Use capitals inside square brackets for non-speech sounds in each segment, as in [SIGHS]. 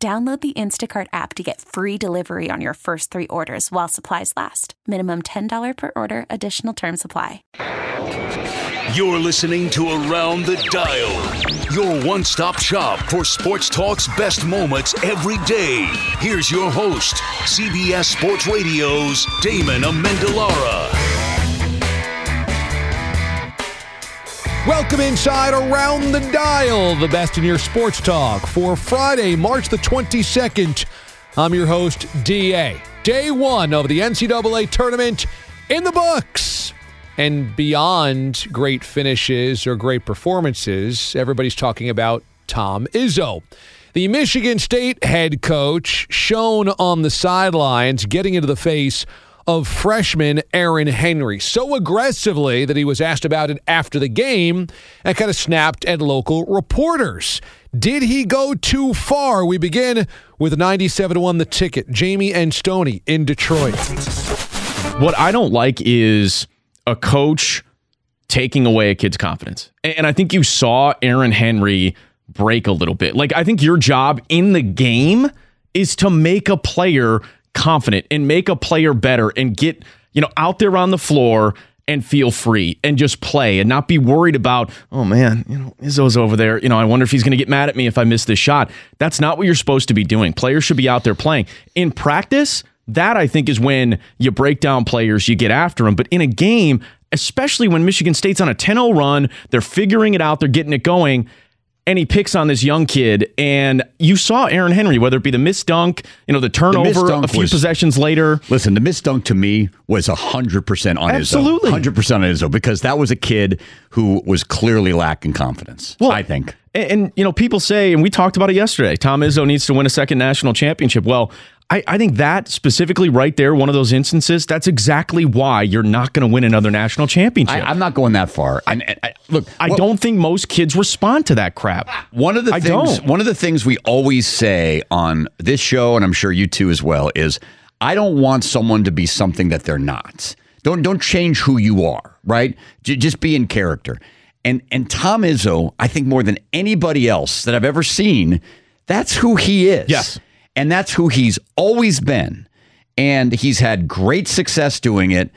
Download the Instacart app to get free delivery on your first three orders while supplies last. Minimum $10 per order, additional term supply. You're listening to Around the Dial, your one stop shop for sports talk's best moments every day. Here's your host, CBS Sports Radio's Damon Amendolara. Welcome inside Around the Dial, the best in your sports talk for Friday, March the 22nd. I'm your host, DA. Day one of the NCAA tournament in the books. And beyond great finishes or great performances, everybody's talking about Tom Izzo. The Michigan State head coach shown on the sidelines, getting into the face of freshman Aaron Henry so aggressively that he was asked about it after the game and kind of snapped at local reporters. Did he go too far? We begin with 97 1 the ticket. Jamie and Stoney in Detroit. What I don't like is a coach taking away a kid's confidence. And I think you saw Aaron Henry break a little bit. Like, I think your job in the game is to make a player confident and make a player better and get, you know, out there on the floor and feel free and just play and not be worried about, oh man, you know, Izzo's over there. You know, I wonder if he's going to get mad at me if I miss this shot. That's not what you're supposed to be doing. Players should be out there playing. In practice, that I think is when you break down players, you get after them. But in a game, especially when Michigan State's on a 10 0 run, they're figuring it out, they're getting it going and he picks on this young kid. And you saw Aaron Henry, whether it be the miss dunk, you know, the turnover the a few was, possessions later. Listen, the miss dunk to me was 100% on Absolutely. Izzo. 100% on Izzo because that was a kid who was clearly lacking confidence, well, I think. And, and, you know, people say, and we talked about it yesterday, Tom Izzo needs to win a second national championship. Well, I, I think that specifically right there, one of those instances, that's exactly why you're not going to win another national championship. I, am not going that far. And, and I, look, I well, don't think most kids respond to that crap. One of the I things, don't. one of the things we always say on this show, and I'm sure you too as well, is I don't want someone to be something that they're not. Don't don't change who you are, right? J- just be in character. And and Tom Izzo, I think more than anybody else that I've ever seen, that's who he is. Yes. And that's who he's always been. And he's had great success doing it.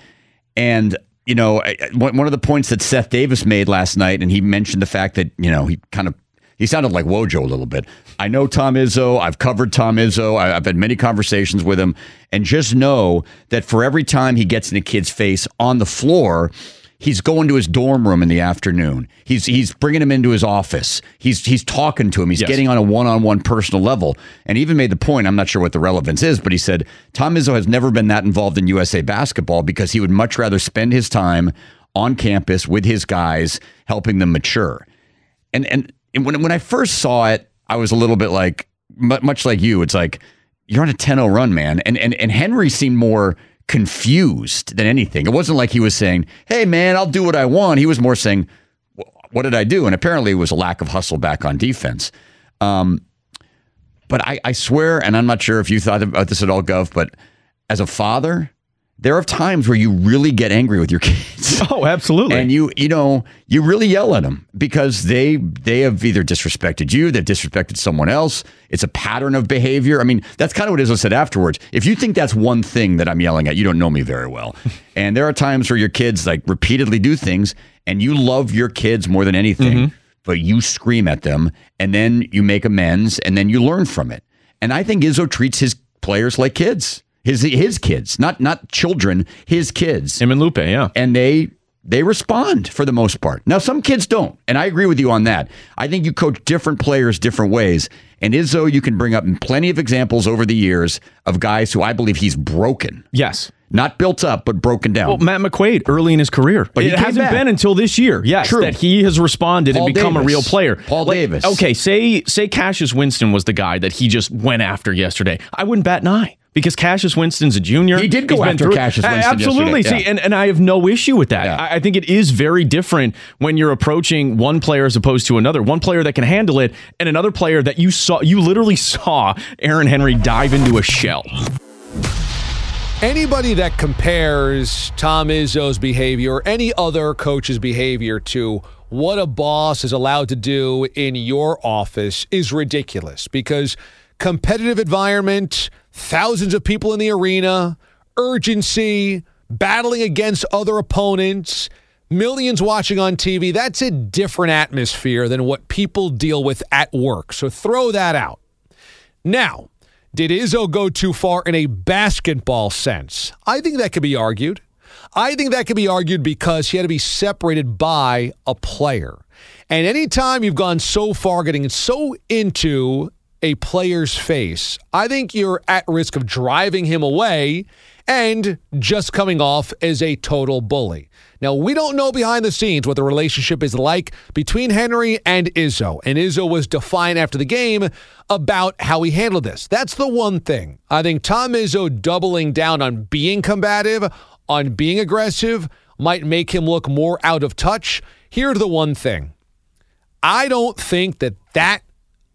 And, you know, one of the points that Seth Davis made last night, and he mentioned the fact that, you know, he kind of he sounded like Wojo a little bit. I know Tom Izzo. I've covered Tom Izzo. I've had many conversations with him. And just know that for every time he gets in a kid's face on the floor, He's going to his dorm room in the afternoon. He's he's bringing him into his office. He's he's talking to him. He's yes. getting on a one-on-one personal level. And even made the point, I'm not sure what the relevance is, but he said Tom Izzo has never been that involved in USA basketball because he would much rather spend his time on campus with his guys, helping them mature. And and, and when when I first saw it, I was a little bit like much like you. It's like you're on a 10-0 run, man. And and and Henry seemed more confused than anything. It wasn't like he was saying, "Hey, man, I'll do what I want." He was more saying, "What did I do?" And apparently, it was a lack of hustle back on defense. Um, but I, I swear, and I'm not sure if you thought about this at all, Gov, but as a father, there are times where you really get angry with your kids. [LAUGHS] Oh, absolutely. And you, you know, you really yell at them because they they have either disrespected you, they've disrespected someone else. It's a pattern of behavior. I mean, that's kind of what Izzo said afterwards. If you think that's one thing that I'm yelling at, you don't know me very well. [LAUGHS] and there are times where your kids like repeatedly do things, and you love your kids more than anything, mm-hmm. but you scream at them, and then you make amends, and then you learn from it. And I think Izzo treats his players like kids his his kids, not not children, his kids. Him and Lupe, yeah. And they they respond for the most part. Now some kids don't, and I agree with you on that. I think you coach different players different ways. And Izzo, you can bring up plenty of examples over the years of guys who I believe he's broken. Yes. not built up, but broken down. Well, Matt McQuaid early in his career, but it hasn't back. been until this year. Yes, True. that he has responded Paul and become Davis. a real player. Paul like, Davis. Okay, say say Cassius Winston was the guy that he just went after yesterday. I wouldn't bat an eye because Cassius Winston's a junior. He did go He's after Cassius Winston. Absolutely. See, and, and I have no issue with that. Yeah. I, I think it is very different when you're approaching one player as opposed to another. One player that can handle it, and another player that you saw you literally saw Aaron Henry dive into a shell. Anybody that compares Tom Izzo's behavior or any other coach's behavior to what a boss is allowed to do in your office is ridiculous because competitive environment, thousands of people in the arena, urgency, battling against other opponents, millions watching on TV. That's a different atmosphere than what people deal with at work. So throw that out. Now, did Izzo go too far in a basketball sense? I think that could be argued. I think that could be argued because he had to be separated by a player. And anytime you've gone so far, getting so into a player's face, I think you're at risk of driving him away and just coming off as a total bully. Now, we don't know behind the scenes what the relationship is like between Henry and Izzo. And Izzo was defiant after the game about how he handled this. That's the one thing. I think Tom Izzo doubling down on being combative, on being aggressive, might make him look more out of touch. Here's the one thing I don't think that that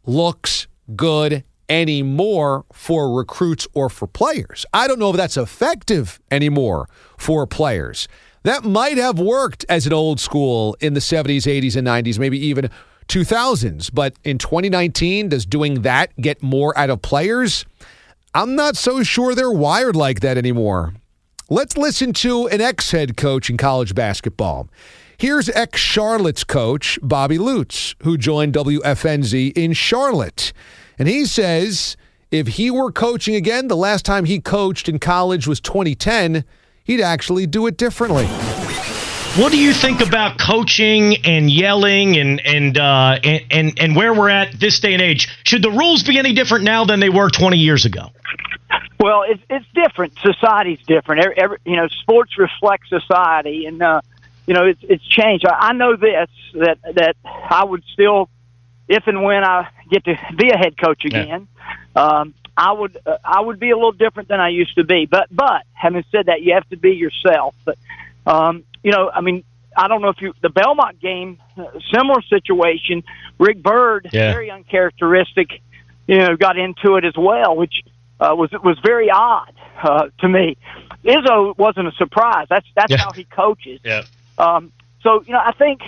looks good anymore for recruits or for players. I don't know if that's effective anymore for players. That might have worked as an old school in the 70s, 80s, and 90s, maybe even 2000s. But in 2019, does doing that get more out of players? I'm not so sure they're wired like that anymore. Let's listen to an ex head coach in college basketball. Here's ex Charlotte's coach, Bobby Lutz, who joined WFNZ in Charlotte. And he says if he were coaching again, the last time he coached in college was 2010, he'd actually do it differently. What do you think about coaching and yelling and and uh, and, and and where we're at this day and age? Should the rules be any different now than they were 20 years ago? Well, it's it's different. Society's different. Every, every, you know, sports reflect society, and uh, you know it's it's changed. I, I know this that that I would still, if and when I get to be a head coach again, yeah. um, I would uh, I would be a little different than I used to be. But but having said that, you have to be yourself. But um, you know, I mean, I don't know if you the Belmont game, uh, similar situation. Rick Byrd, yeah. very uncharacteristic, you know, got into it as well, which uh, was was very odd uh, to me. Izzo wasn't a surprise. That's that's yeah. how he coaches. Yeah. Um, so you know, I think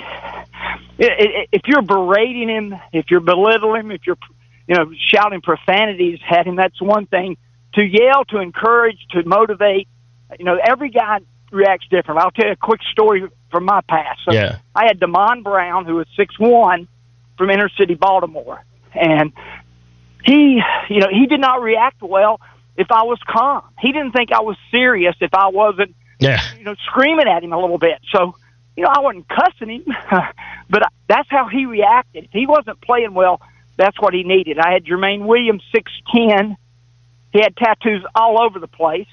if you're berating him, if you're belittling him, if you're you know shouting profanities at him, that's one thing. To yell, to encourage, to motivate, you know, every guy reacts different. I'll tell you a quick story from my past. So yeah. I had Demond Brown, who was six one, from inner city Baltimore, and he, you know, he did not react well if I was calm. He didn't think I was serious if I wasn't, yeah. you know, screaming at him a little bit. So, you know, I wasn't cussing him, [LAUGHS] but that's how he reacted. If he wasn't playing well, that's what he needed. I had Jermaine Williams, six ten. He had tattoos all over the place,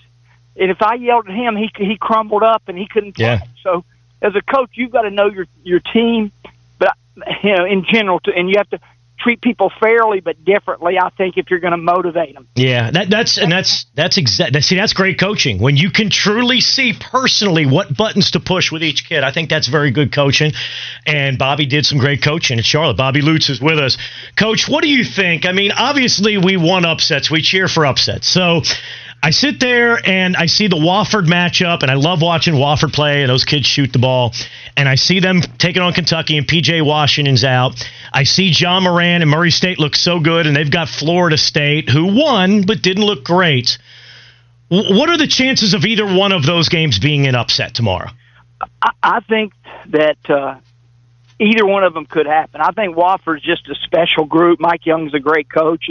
and if I yelled at him, he he crumbled up and he couldn't play. Yeah. So, as a coach, you've got to know your your team, but you know, in general, to, and you have to treat people fairly but differently. I think if you're going to motivate them. Yeah, that, that's and that's that's exactly. See, that's great coaching when you can truly see personally what buttons to push with each kid. I think that's very good coaching. And Bobby did some great coaching at Charlotte. Bobby Lutz is with us, Coach. What do you think? I mean, obviously we want upsets. We cheer for upsets. So. I sit there and I see the Wofford matchup, and I love watching Wofford play and those kids shoot the ball. And I see them taking on Kentucky, and PJ Washington's out. I see Ja Morant and Murray State look so good, and they've got Florida State, who won but didn't look great. What are the chances of either one of those games being an upset tomorrow? I think that uh, either one of them could happen. I think Wofford's just a special group. Mike Young's a great coach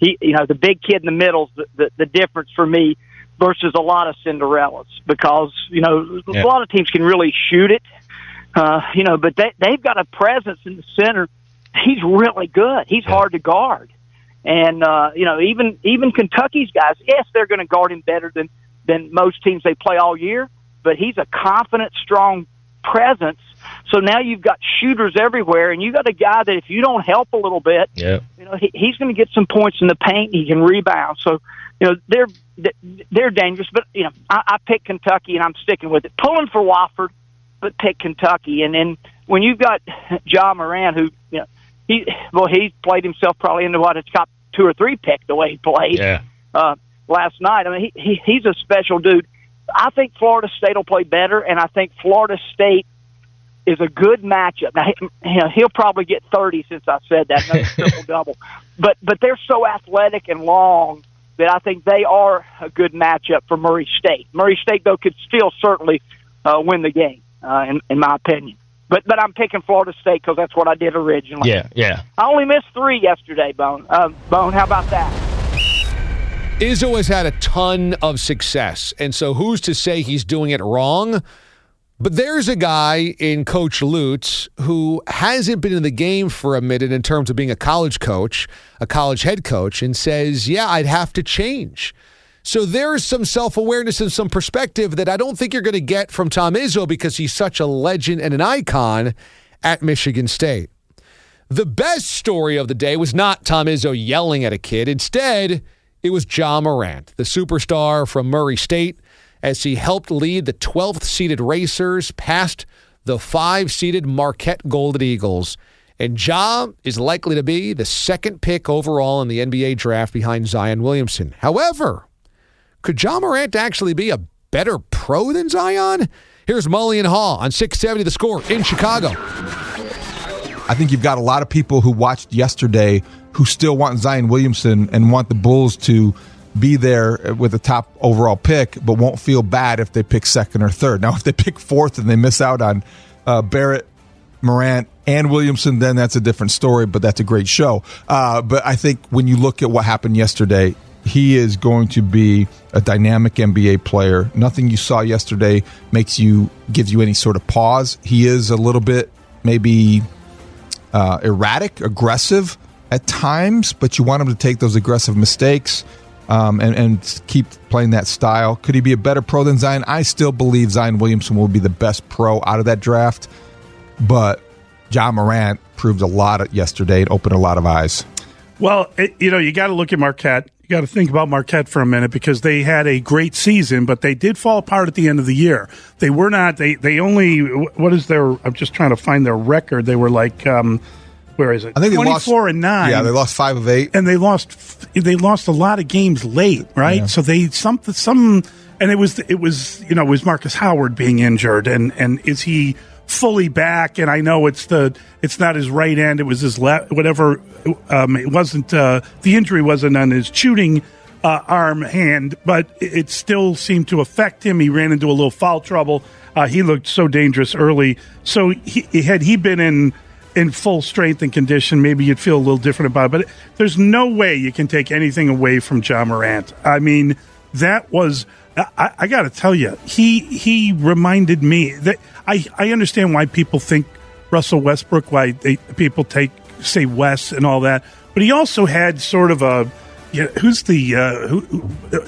he, you know, the big kid in the middle the, the, the difference for me versus a lot of Cinderellas because, you know, yeah. a lot of teams can really shoot it, uh, you know, but they, they've got a presence in the center. He's really good. He's yeah. hard to guard. And, uh, you know, even, even Kentucky's guys, yes, they're going to guard him better than, than most teams they play all year. But he's a confident, strong presence. So now you've got shooters everywhere, and you got a guy that if you don't help a little bit, Yeah. you know he, he's going to get some points in the paint. He can rebound. So you know they're they're dangerous. But you know I, I pick Kentucky, and I'm sticking with it. Pulling for Wofford, but pick Kentucky. And then when you've got [LAUGHS] Ja Morant, who you know he well he's played himself probably into what his top two or three pick the way he played Yeah. uh, last night. I mean, he, he he's a special dude. I think Florida State will play better, and I think Florida State is a good matchup. Now, he, you know, he'll probably get thirty since I said that, [LAUGHS] triple double. But but they're so athletic and long that I think they are a good matchup for Murray State. Murray State though could still certainly uh, win the game, uh, in, in my opinion. But but I'm picking Florida State because that's what I did originally. Yeah. Yeah. I only missed three yesterday, Bone. Uh, Bone, how about that? Izzo has had a ton of success, and so who's to say he's doing it wrong? But there's a guy in Coach Lutz who hasn't been in the game for a minute in terms of being a college coach, a college head coach, and says, Yeah, I'd have to change. So there's some self awareness and some perspective that I don't think you're going to get from Tom Izzo because he's such a legend and an icon at Michigan State. The best story of the day was not Tom Izzo yelling at a kid. Instead, it was Ja Morant, the superstar from Murray State, as he helped lead the 12th seeded Racers past the five seeded Marquette Golden Eagles. And Ja is likely to be the second pick overall in the NBA draft behind Zion Williamson. However, could Ja Morant actually be a better pro than Zion? Here's Mully Hall on 670 The Score in Chicago. I think you've got a lot of people who watched yesterday who still want Zion Williamson and want the Bulls to be there with a top overall pick, but won't feel bad if they pick second or third. Now, [LAUGHS] if they pick fourth and they miss out on uh, Barrett, Morant, and Williamson, then that's a different story, but that's a great show. Uh, but I think when you look at what happened yesterday, he is going to be a dynamic NBA player. Nothing you saw yesterday makes you gives you any sort of pause. He is a little bit maybe uh, erratic, aggressive at times, but you want him to take those aggressive mistakes um, and, and keep playing that style. Could he be a better pro than Zion? I still believe Zion Williamson will be the best pro out of that draft, but Ja Morant proved a lot yesterday and opened a lot of eyes. Well, it, you know, you got to look at Marquette. You got to think about Marquette for a minute because they had a great season, but they did fall apart at the end of the year. They were not. They they only. What is their? I'm just trying to find their record. They were like, um, where is it? I think they lost four and nine. Yeah, they lost five of eight. and they lost. They lost a lot of games late, right? Yeah. So they some some, and it was it was you know it was Markus Howard being injured, and and is he fully back? And I know it's the it's not his right end; it was his left. Whatever, um, it wasn't uh, the injury wasn't on his shooting. Uh, arm hand, but it it still seemed to affect him. He ran into a little foul trouble. Uh, he looked so dangerous early. So he, had he been in in full strength and condition, maybe you'd feel a little different about it. But there's no way you can take anything away from Ja Morant. I mean, that was. I, I got to tell you, he he reminded me that I I understand why people think Russell Westbrook, why they people take say Wes and all that, but he also had sort of a. Yeah, who's the uh, who-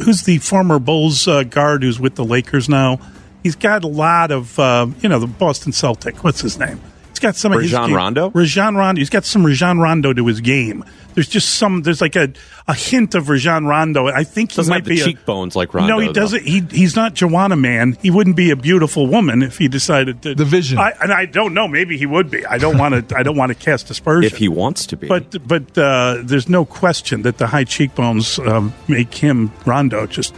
who's the former Bulls uh, guard who's with the Lakers now? He's got a lot of uh, you know the Boston Celtic. What's his name? He's got some of his Rajon game- Rondo? Rajon Rondo. He's got some Rajon Rondo to his game. There's just some. There's like a, a hint of Rajon Rondo. I think he Doesn't might have the be a, cheekbones like Rondo. no, he though. doesn't. He he's not Joanna Man. He wouldn't be a beautiful woman if he decided to. The vision. I, and I don't know. Maybe he would be. I don't want to. [LAUGHS] I don't want to cast aspersion. If he wants to be. But but uh, there's no question that the high cheekbones um, make him Rondo just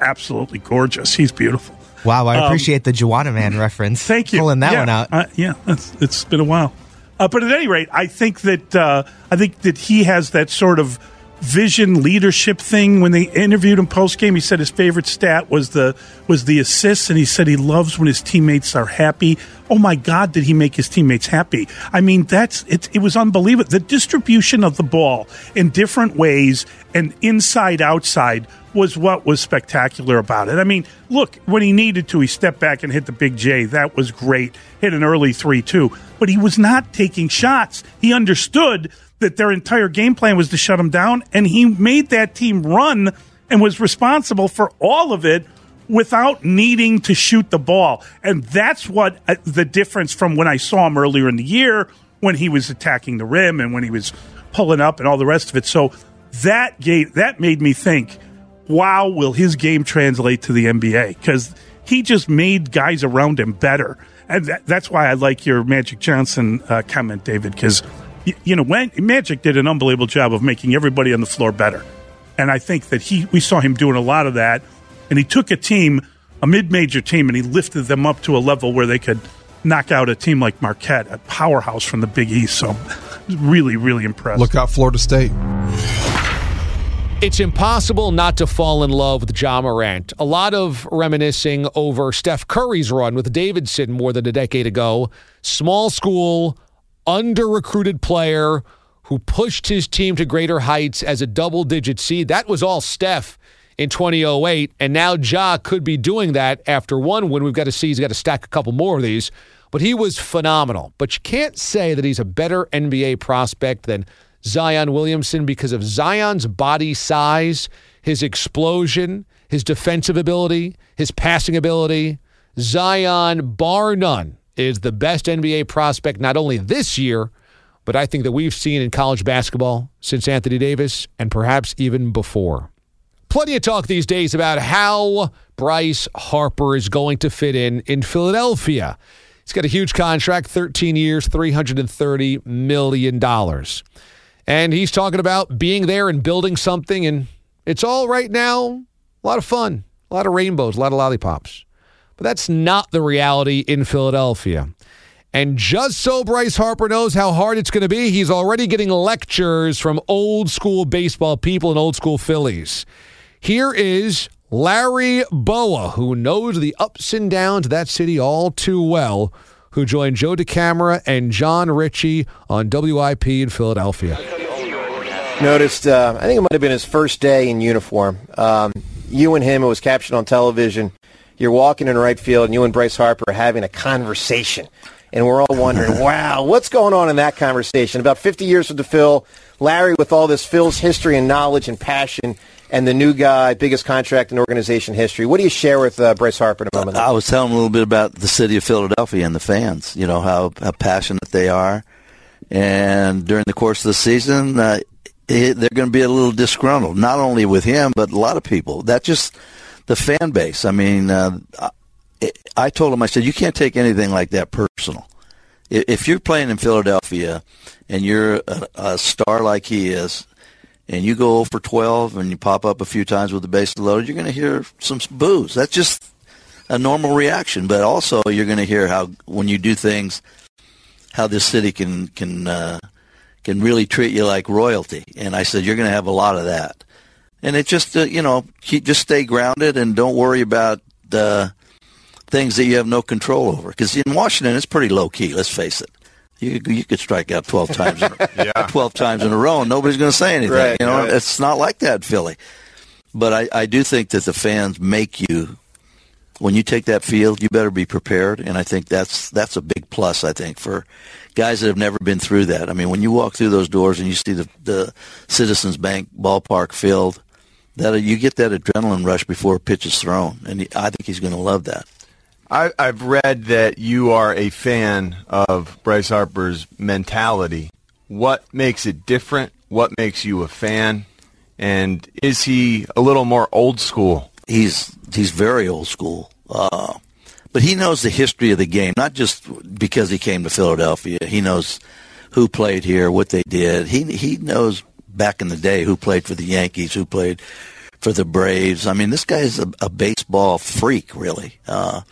absolutely gorgeous. He's beautiful. Wow, I Um, appreciate the Joanna Man [LAUGHS] reference. Thank you. Pulling that Yeah, one out. Uh, yeah, it's, it's been a while. Uh, but at any rate, I think that uh, I think that he has that sort of vision leadership thing. When they interviewed him post game, he said his favorite stat was the was the assists, and he said he loves when his teammates are happy. Oh my God, did he make his teammates happy? I mean, that's it. It was unbelievable. The distribution of the ball in different ways and inside outside was what was spectacular about it. I mean, look, when he needed to, he stepped back and hit the big J. That was great. Hit an early 3 2. But he was not taking shots. He understood that their entire game plan was to shut him down, and he made that team run and was responsible for all of it without needing to shoot the ball. And that's what uh, the difference from when I saw him earlier in the year when he was attacking the rim and when he was pulling up and all the rest of it. So that gave, that made me think, wow, will his game translate to the NBA? Because he just made guys around him better. And that, that's why I like your Magic Johnson uh, comment, David, because, you, you know, when, Magic did an unbelievable job of making everybody on the floor better. And I think that he, we saw him doing a lot of that. And he took a team, a mid major team, and he lifted them up to a level where they could knock out a team like Marquette, a powerhouse from the Big East. So, really, really impressed. Look out, Florida State. It's impossible not to fall in love with Ja Morant. A lot of reminiscing over Steph Curry's run with Davidson more than a decade ago. Small school, under recruited player who pushed his team to greater heights as a double digit seed. That was all Steph in 2008. And now Ja could be doing that after one win. We've got to see he's got to stack a couple more of these. But he was phenomenal. But you can't say that he's a better NBA prospect than Zion Williamson because of Zion's body size, his explosion, his defensive ability, his passing ability. Zion, bar none, is the best NBA prospect not only this year, but I think that we've seen in college basketball since Anthony Davis and perhaps even before. Plenty of talk these days about how Bryce Harper is going to fit in in Philadelphia. He's got a huge contract, 13 years, $330 million. And he's talking about being there and building something. And it's all right now a lot of fun, a lot of rainbows, a lot of lollipops. But that's not the reality in Philadelphia. And just so Bryce Harper knows how hard it's going to be, he's already getting lectures from old school baseball people and old school Phillies. Here is Larry Bowa, who knows the ups and downs of that city all too well, who joined Joe DeCamara and Jon Ritchie on WIP in Philadelphia. Noticed, uh, I think it might have been his first day in uniform. Um, you and him, it was captured on television. You're walking in right field, and you and Bryce Harper are having a conversation. And we're all wondering, [LAUGHS] wow, what's going on in that conversation? About 50 years with the Phil, Larry with all this Phil's history and knowledge and passion, and the new guy, biggest contract in organization history. What do you share with uh, Bryce Harper in a moment? I was telling him a little bit about the city of Philadelphia and the fans, you know, how, how passionate they are. And during the course of the season, uh, it, they're going to be a little disgruntled, not only with him, but a lot of people. That just the fan base. I mean, uh, I, told him, I said, you can't take anything like that personal. If you're playing in Philadelphia and you're a, a star like he is, and you go for 12 and you pop up a few times with the bases loaded, you're going to hear some boos. That's just a normal reaction. But also, you're going to hear how when you do things, how this city can can uh, can really treat you like royalty. And I said, you're going to have a lot of that. And it just, uh, you know, keep, just stay grounded and don't worry about uh, things that you have no control over. Because in Washington, it's pretty low key. Let's face it. You you could strike out twelve times, in a, [LAUGHS] yeah. twelve times in a row, and nobody's going to say anything. Right, you know, right. it's not like that in Philly. But I, I do think that the fans make you when you take that field, you better be prepared, and I think that's that's a big plus. I think for guys that have never been through that. I mean, when you walk through those doors and you see the the Citizens Bank ballpark filled, that you get that adrenaline rush before a pitch is thrown, and he, I think he's going to love that. I, I've read that you are a fan of Bryce Harper's mentality. What makes it different? What makes you a fan? And is he a little more old school? He's he's very old school. Uh, but he knows the history of the game, not just because he came to Philadelphia. He knows who played here, what they did. He he knows back in the day who played for the Yankees, who played for the Braves. I mean, this guy's a, a baseball freak, really. Uh,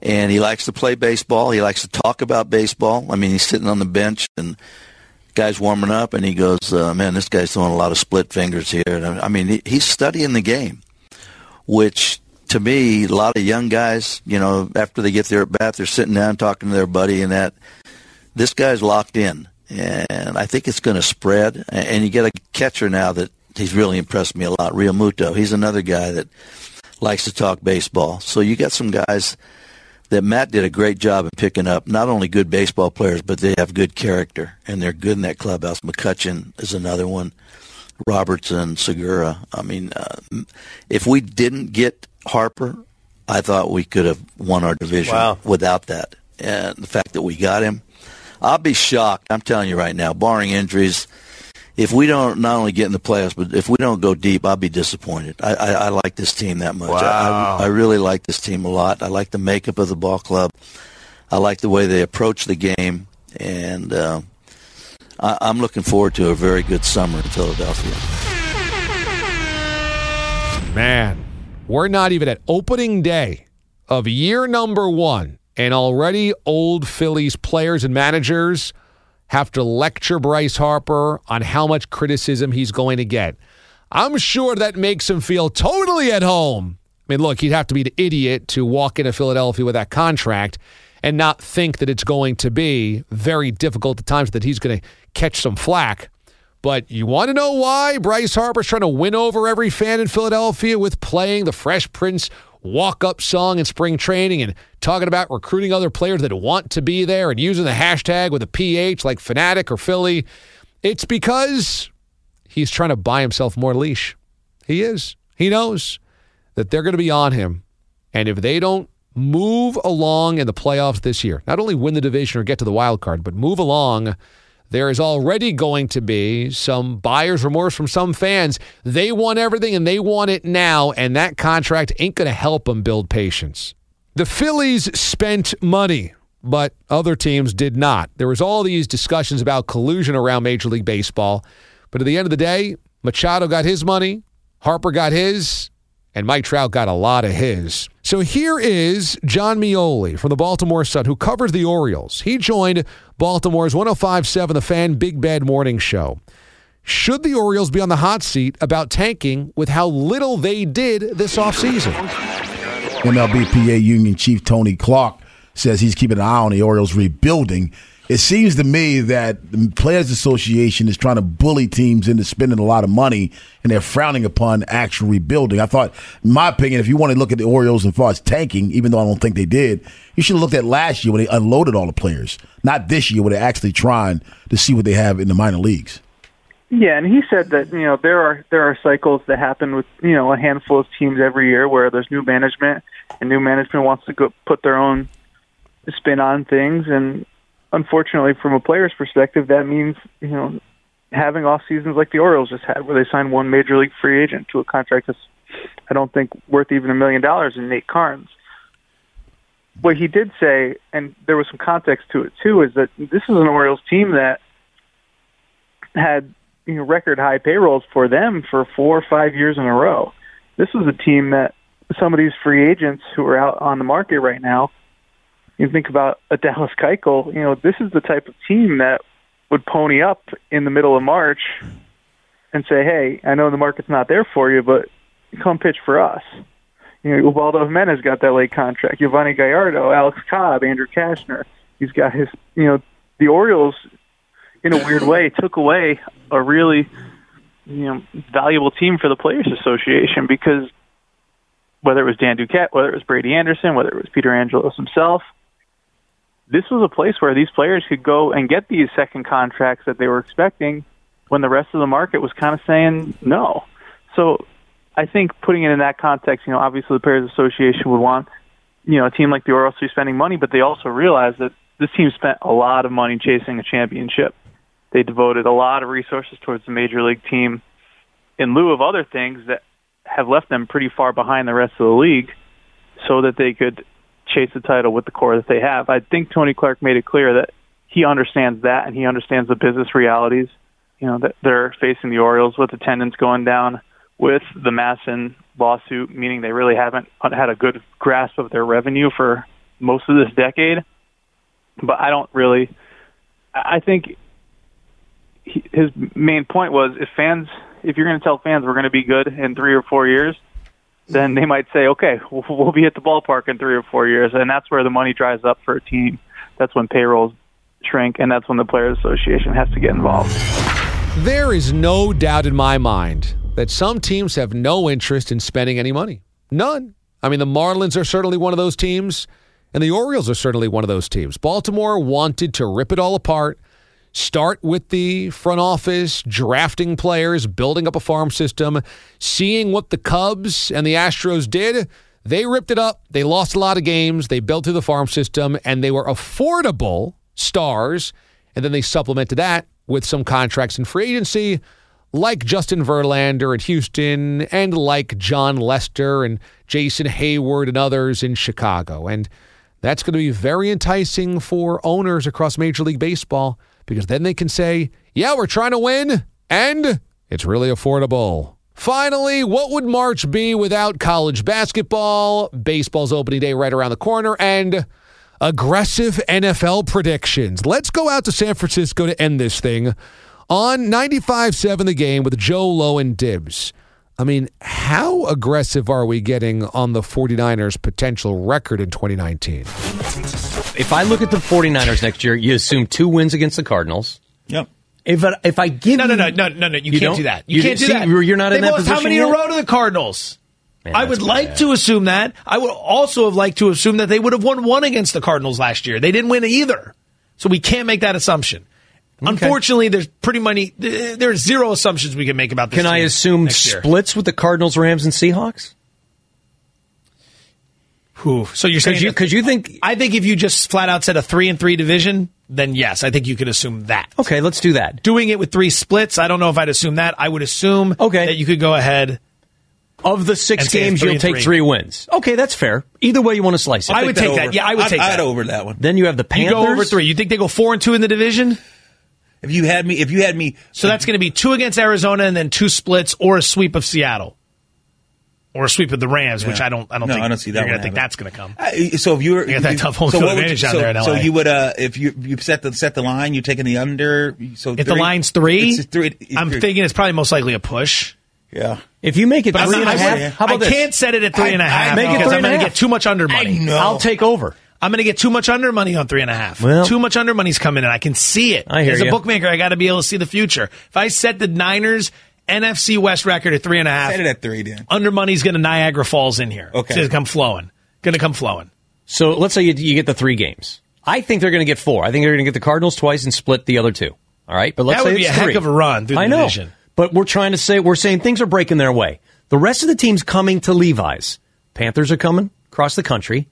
and he likes to play baseball. He likes to talk about baseball. I mean, he's sitting on the bench and guy's warming up, and he goes, uh, "Man, this guy's throwing a lot of split fingers here." And I mean, he, he's studying the game, which to me, a lot of young guys, you know, after they get their at bat, they're sitting down talking to their buddy, and that this guy's locked in, and I think it's going to spread. And you get a catcher now that he's really impressed me a lot, Realmuto. He's another guy that likes to talk baseball. So you got some guys that Matt did a great job in picking up not only good baseball players, but they have good character and they're good in that clubhouse. McCutcheon is another one. Robertson, Segura. I mean, uh, if we didn't get Harper, I thought we could have won our division Wow. without that. And the fact that we got him, I'll be shocked. I'm telling you right now, barring injuries, if we don't not only get in the playoffs, but if we don't go deep, I'll be disappointed. I, I, I like this team that much. Wow. I, I really like this team a lot. I like the makeup of the ball club. I like the way they approach the game, and uh, I, I'm looking forward to a very good summer in Philadelphia. Man, we're not even at opening day of year number one, and already old Phillies players and managers have to lecture Bryce Harper on how much criticism he's going to get. I'm sure that makes him feel totally at home. I mean, look, he'd have to be an idiot to walk into Philadelphia with that contract and not think that it's going to be very difficult at times that he's going to catch some flack. But you want to know why Bryce Harper's trying to win over every fan in Philadelphia with playing the Fresh Prince walk up song in spring training and talking about recruiting other players that want to be there and using the hashtag with a PH like Phanatic or Philly? It's because he's trying to buy himself more leash. He is. He knows that they're going to be on him. And if they don't move along in the playoffs this year, not only win the division or get to the wild card, but move along, there is already going to be some buyer's remorse from some fans. They want everything and they want it now, and that contract ain't going to help them build patience. The Phillies spent money, but other teams did not. There was all these discussions about collusion around Major League Baseball, but at the end of the day, Machado got his money, Harper got his, and Mike Trout got a lot of his. So here is Jon Meoli from the Baltimore Sun, who covers the Orioles. He joined Baltimore's 1057 The Fan Big Bad Morning Show. Should the Orioles be on the hot seat about tanking with how little they did this offseason? MLBPA Union Chief Tony Clark says he's keeping an eye on the Orioles rebuilding. It seems to me that the Players Association is trying to bully teams into spending a lot of money and they're frowning upon actual rebuilding. I thought, in my opinion, if you want to look at the Orioles as far as tanking, even though I don't think they did, you should have looked at last year when they unloaded all the players, not this year when they're actually trying to see what they have in the minor leagues. Yeah, and he said that you know there are there are cycles that happen with you know a handful of teams every year where there's new management and new management wants to go put their own spin on things, and unfortunately, from a player's perspective, that means you know having off seasons like the Orioles just had, where they signed one major league free agent to a contract that's I don't think worth even a million dollars in Nate Karns. What he did say, and there was some context to it too, is that this is an Orioles team that had you know record high payrolls for them for four or five years in a row. This was a team that some of these free agents who are out on the market right now. You think about a Dallas Keuchel. You know, this is the type of team that would pony up in the middle of March and say, "Hey, I know the market's not there for you, but come pitch for us." You know, Ubaldo Jimenez got that late contract. Yovani Gallardo, Alex Cobb, Andrew Cashner. He's got his. You know, the Orioles, in a weird way, took away a really, you know, valuable team for the Players Association because whether it was Dan Duquette, whether it was Brady Anderson, whether it was Peter Angelos himself, this was a place where these players could go and get these second contracts that they were expecting when the rest of the market was kind of saying no. So I think putting it in that context, you know, obviously the Players Association would want, you know, a team like the Orioles to be spending money, but they also realize that this team spent a lot of money chasing a championship. They devoted a lot of resources towards the major league team in lieu of other things that have left them pretty far behind the rest of the league so that they could chase the title with the core that they have. I think Tony Clark made it clear that he understands that and he understands the business realities, you know, that they're facing the Orioles with attendance going down with the MASN lawsuit, meaning they really haven't had a good grasp of their revenue for most of this decade. But I don't really I think his main point was if fans if you're going to tell fans we're going to be good in 3 or 4 years, then they might say, okay, [LAUGHS] we'll, we'll be at the ballpark in three or four years, and that's where the money dries up for a team. That's when payrolls shrink, and that's when the Players Association has to get involved. There is no doubt in my mind that some teams have no interest in spending any money. None. I mean, the Marlins are certainly one of those teams, and the Orioles are certainly one of those teams. Baltimore wanted to rip it all apart, start with the front office, drafting players, building up a farm system, seeing what the Cubs and the Astros did. They ripped it up. They lost a lot of games. They built through the farm system, and they were affordable stars. And then they supplemented that with some contracts in free agency, like Justin Verlander at Houston, and like Jon Lester and Jason Heyward and others in Chicago. And that's going to be very enticing for owners across Major League Baseball because then they can say, yeah, we're trying to win, and it's really affordable. Finally, what would March be without college basketball, baseball's opening day right around the corner, and aggressive NFL predictions? Let's go out to San Francisco to end this thing on 95 7 the game with Joe Low and Dibs. I mean, how aggressive are we getting on the 49ers' potential record in 2019? If I look at the 49ers next year, you assume two wins against the Cardinals. Yep. If I, if I give No, no, no, no, no, no. You, You can't don't? that. You, You can't do see, that. you're not in they that lost how position many in a row to the Cardinals? Man, I would like bad. to assume that. I would also have liked to assume that they would have won one against the Cardinals last year. They didn't win either. So we can't make that assumption. Unfortunately, there's pretty many. There's zero assumptions we can make about this. Can I assume splits with the Cardinals, Rams, and Seahawks? Whew. So you're saying 'cause you think- I think if you just flat out said a three and three division, then yes, I think you could assume that. Okay, let's do that. Doing it with three splits, I don't know if I'd assume that. I would assume Okay. that you could go ahead. Of the six And games, you'll take three. three wins. Okay, that's fair. Either way you want to slice it. I would take that. Yeah, I would take I'd that. over that one. Then you have the You Panthers. go over three. You think they go four and two in the division? If you had me, if you had me, So that's going to be two against Arizona and then two splits or a sweep of Seattle. Or a sweep of the Rams, which I don't. I don't No, think I don't see that You're gonna think that's going to come. I- so if you were, You got that if tough home so field what would advantage you- down so, there in LA. So you would, uh, if you you set the set the line, you're taking the under. So If the line's three, it's three. it's I'm three. thinking it's probably most likely a push. Yeah. If you make it But I'm and not- half, wouldn't- how about I this? can't set it at three and a I- I half Make it because three I'm going to get too much under money. know. I'll take over. I'm going to get too much under money on three and a half. Well- too much under money's coming in. I can see it. I hear As a ya. bookmaker, I got to be able to see the future. If I set the Niners NFC West record at three and a half, Set it at three, then. under money's going to Niagara Falls in here. Okay. It's going to come flowing. Going to come flowing. So let's say you, you get the three games. I think they're going to get four. I think they're going to get the Cardinals twice and split the other two. All right, but let's That say would be it's a heck of a run through the I know, division. but we're trying to say we're saying things are breaking their way. The rest of the teams coming to Levi's. Panthers are coming across the country.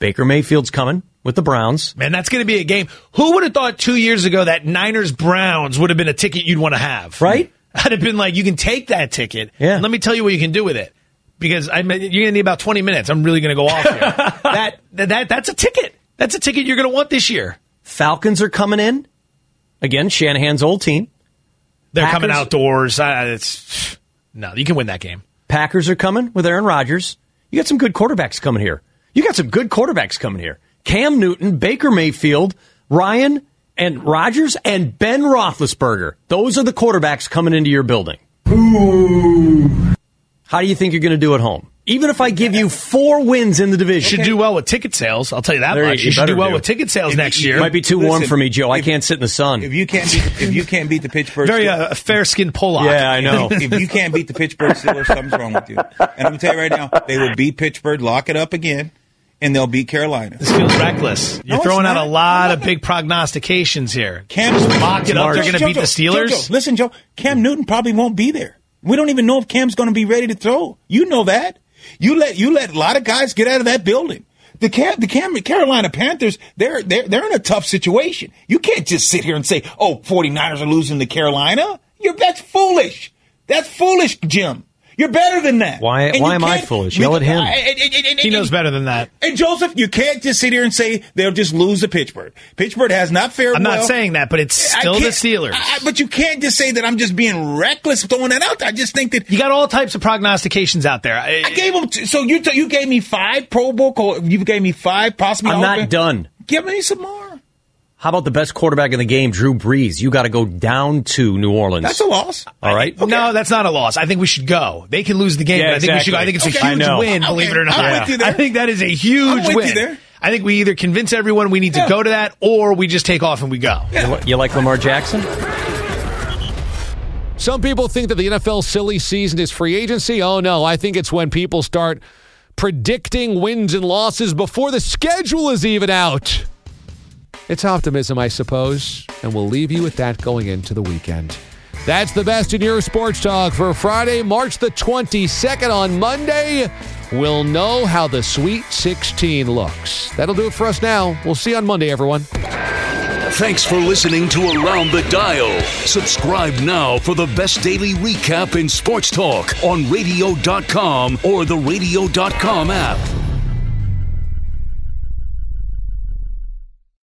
Baker Mayfield's coming with the Browns. Man, that's going to be a game. Who would have thought two years ago that Niners Browns would have been a ticket you'd want to have? Right? [LAUGHS] I'd have been like, you can take that ticket. Yeah. and Let me tell you what you can do with it. Because I mean, you're going to need about 20 minutes. I'm really going to go off here. [LAUGHS] that, that, that's a ticket. That's a ticket you're going to want this year. Falcons are coming in. Again, Shanahan's old team. They're Packers- coming outdoors. Uh, it's [SIGHS] no, you can win that game. Packers are coming with Aaron Rodgers. You got some good quarterbacks coming here. You got some good quarterbacks coming here. Cam Newton, Baker Mayfield, Ryan, and Rodgers, and Ben Roethlisberger. Those are the quarterbacks coming into your building. How do you think you're going to do at home? Even if I give you four wins in the You division, should do well with ticket sales. I'll tell you that There much. you You, should do well do. with ticket sales If next you- year. might be too warm for me, Joe. I can't sit in the sun. If you can't beat, if you can't beat the Pittsburgh, [LAUGHS] Very uh, fair skinned Pollock. Yeah, I know. [LAUGHS] if you can't beat the Pittsburgh Steelers, something's wrong with you. And I'm gonna tell you right now, they will beat Pittsburgh, lock it up again, and they'll beat Carolina. This feels reckless. You're No, throwing out a lot of big prognostications here. Cam Lock it up. They're going to beat the Steelers. Joe, listen, Joe. Cam Newton probably won't be there. We don't even know if Cam's going to be ready to throw. You know that. You let you let a lot of guys get out of that building. The Cam, the Cam, Carolina Panthers, they're they're they're in a tough situation. You can't just sit here and say, "Oh, 49ers are losing to Carolina." You're that's foolish. That's foolish, Jim. You're better than that. Why- And why am I foolish? Yell at him. And- and- and- and- He knows better than that. and Joseph, you can't just sit here and say they'll just lose to Pittsburgh. Pittsburgh has not fared I'm not well. saying that, but it's still the can't- Steelers. I- I- but you can't just say that I'm just being reckless throwing that out there. I just think that You got all types of prognostications out there. I- I gave them. So you t- you gave me five Pro Bowl. co- You gave me five possibly. I'm not done. Give me some more. How about the best quarterback in the game, Drew Brees? You got to go down to New Orleans. That's a loss. All right. No, that's not a loss. I think we should go. They can lose the game, Yeah, but I think we should. go. I think exactly. it's a huge I know. win. Believe it or not, I'm with you there. I think that is a huge I'm with win. you there. I think we either convince everyone we need to go to that, or we just take off and we go. You li- You like Lamar Jackson? Some people think that the NFL silly season is free agency. Oh no, I think it's when people start predicting wins and losses before the schedule is even out. It's optimism, I suppose, and we'll leave you with that going into the weekend. That's the best in your sports talk for Friday, March the 22nd on Monday. we'll know how the Sweet 16 looks. That'll do it for us now. We'll see you on Monday, everyone. Thanks for listening to Around the Dial. Subscribe now for the best daily recap in sports talk on radio.com or the radio.com app.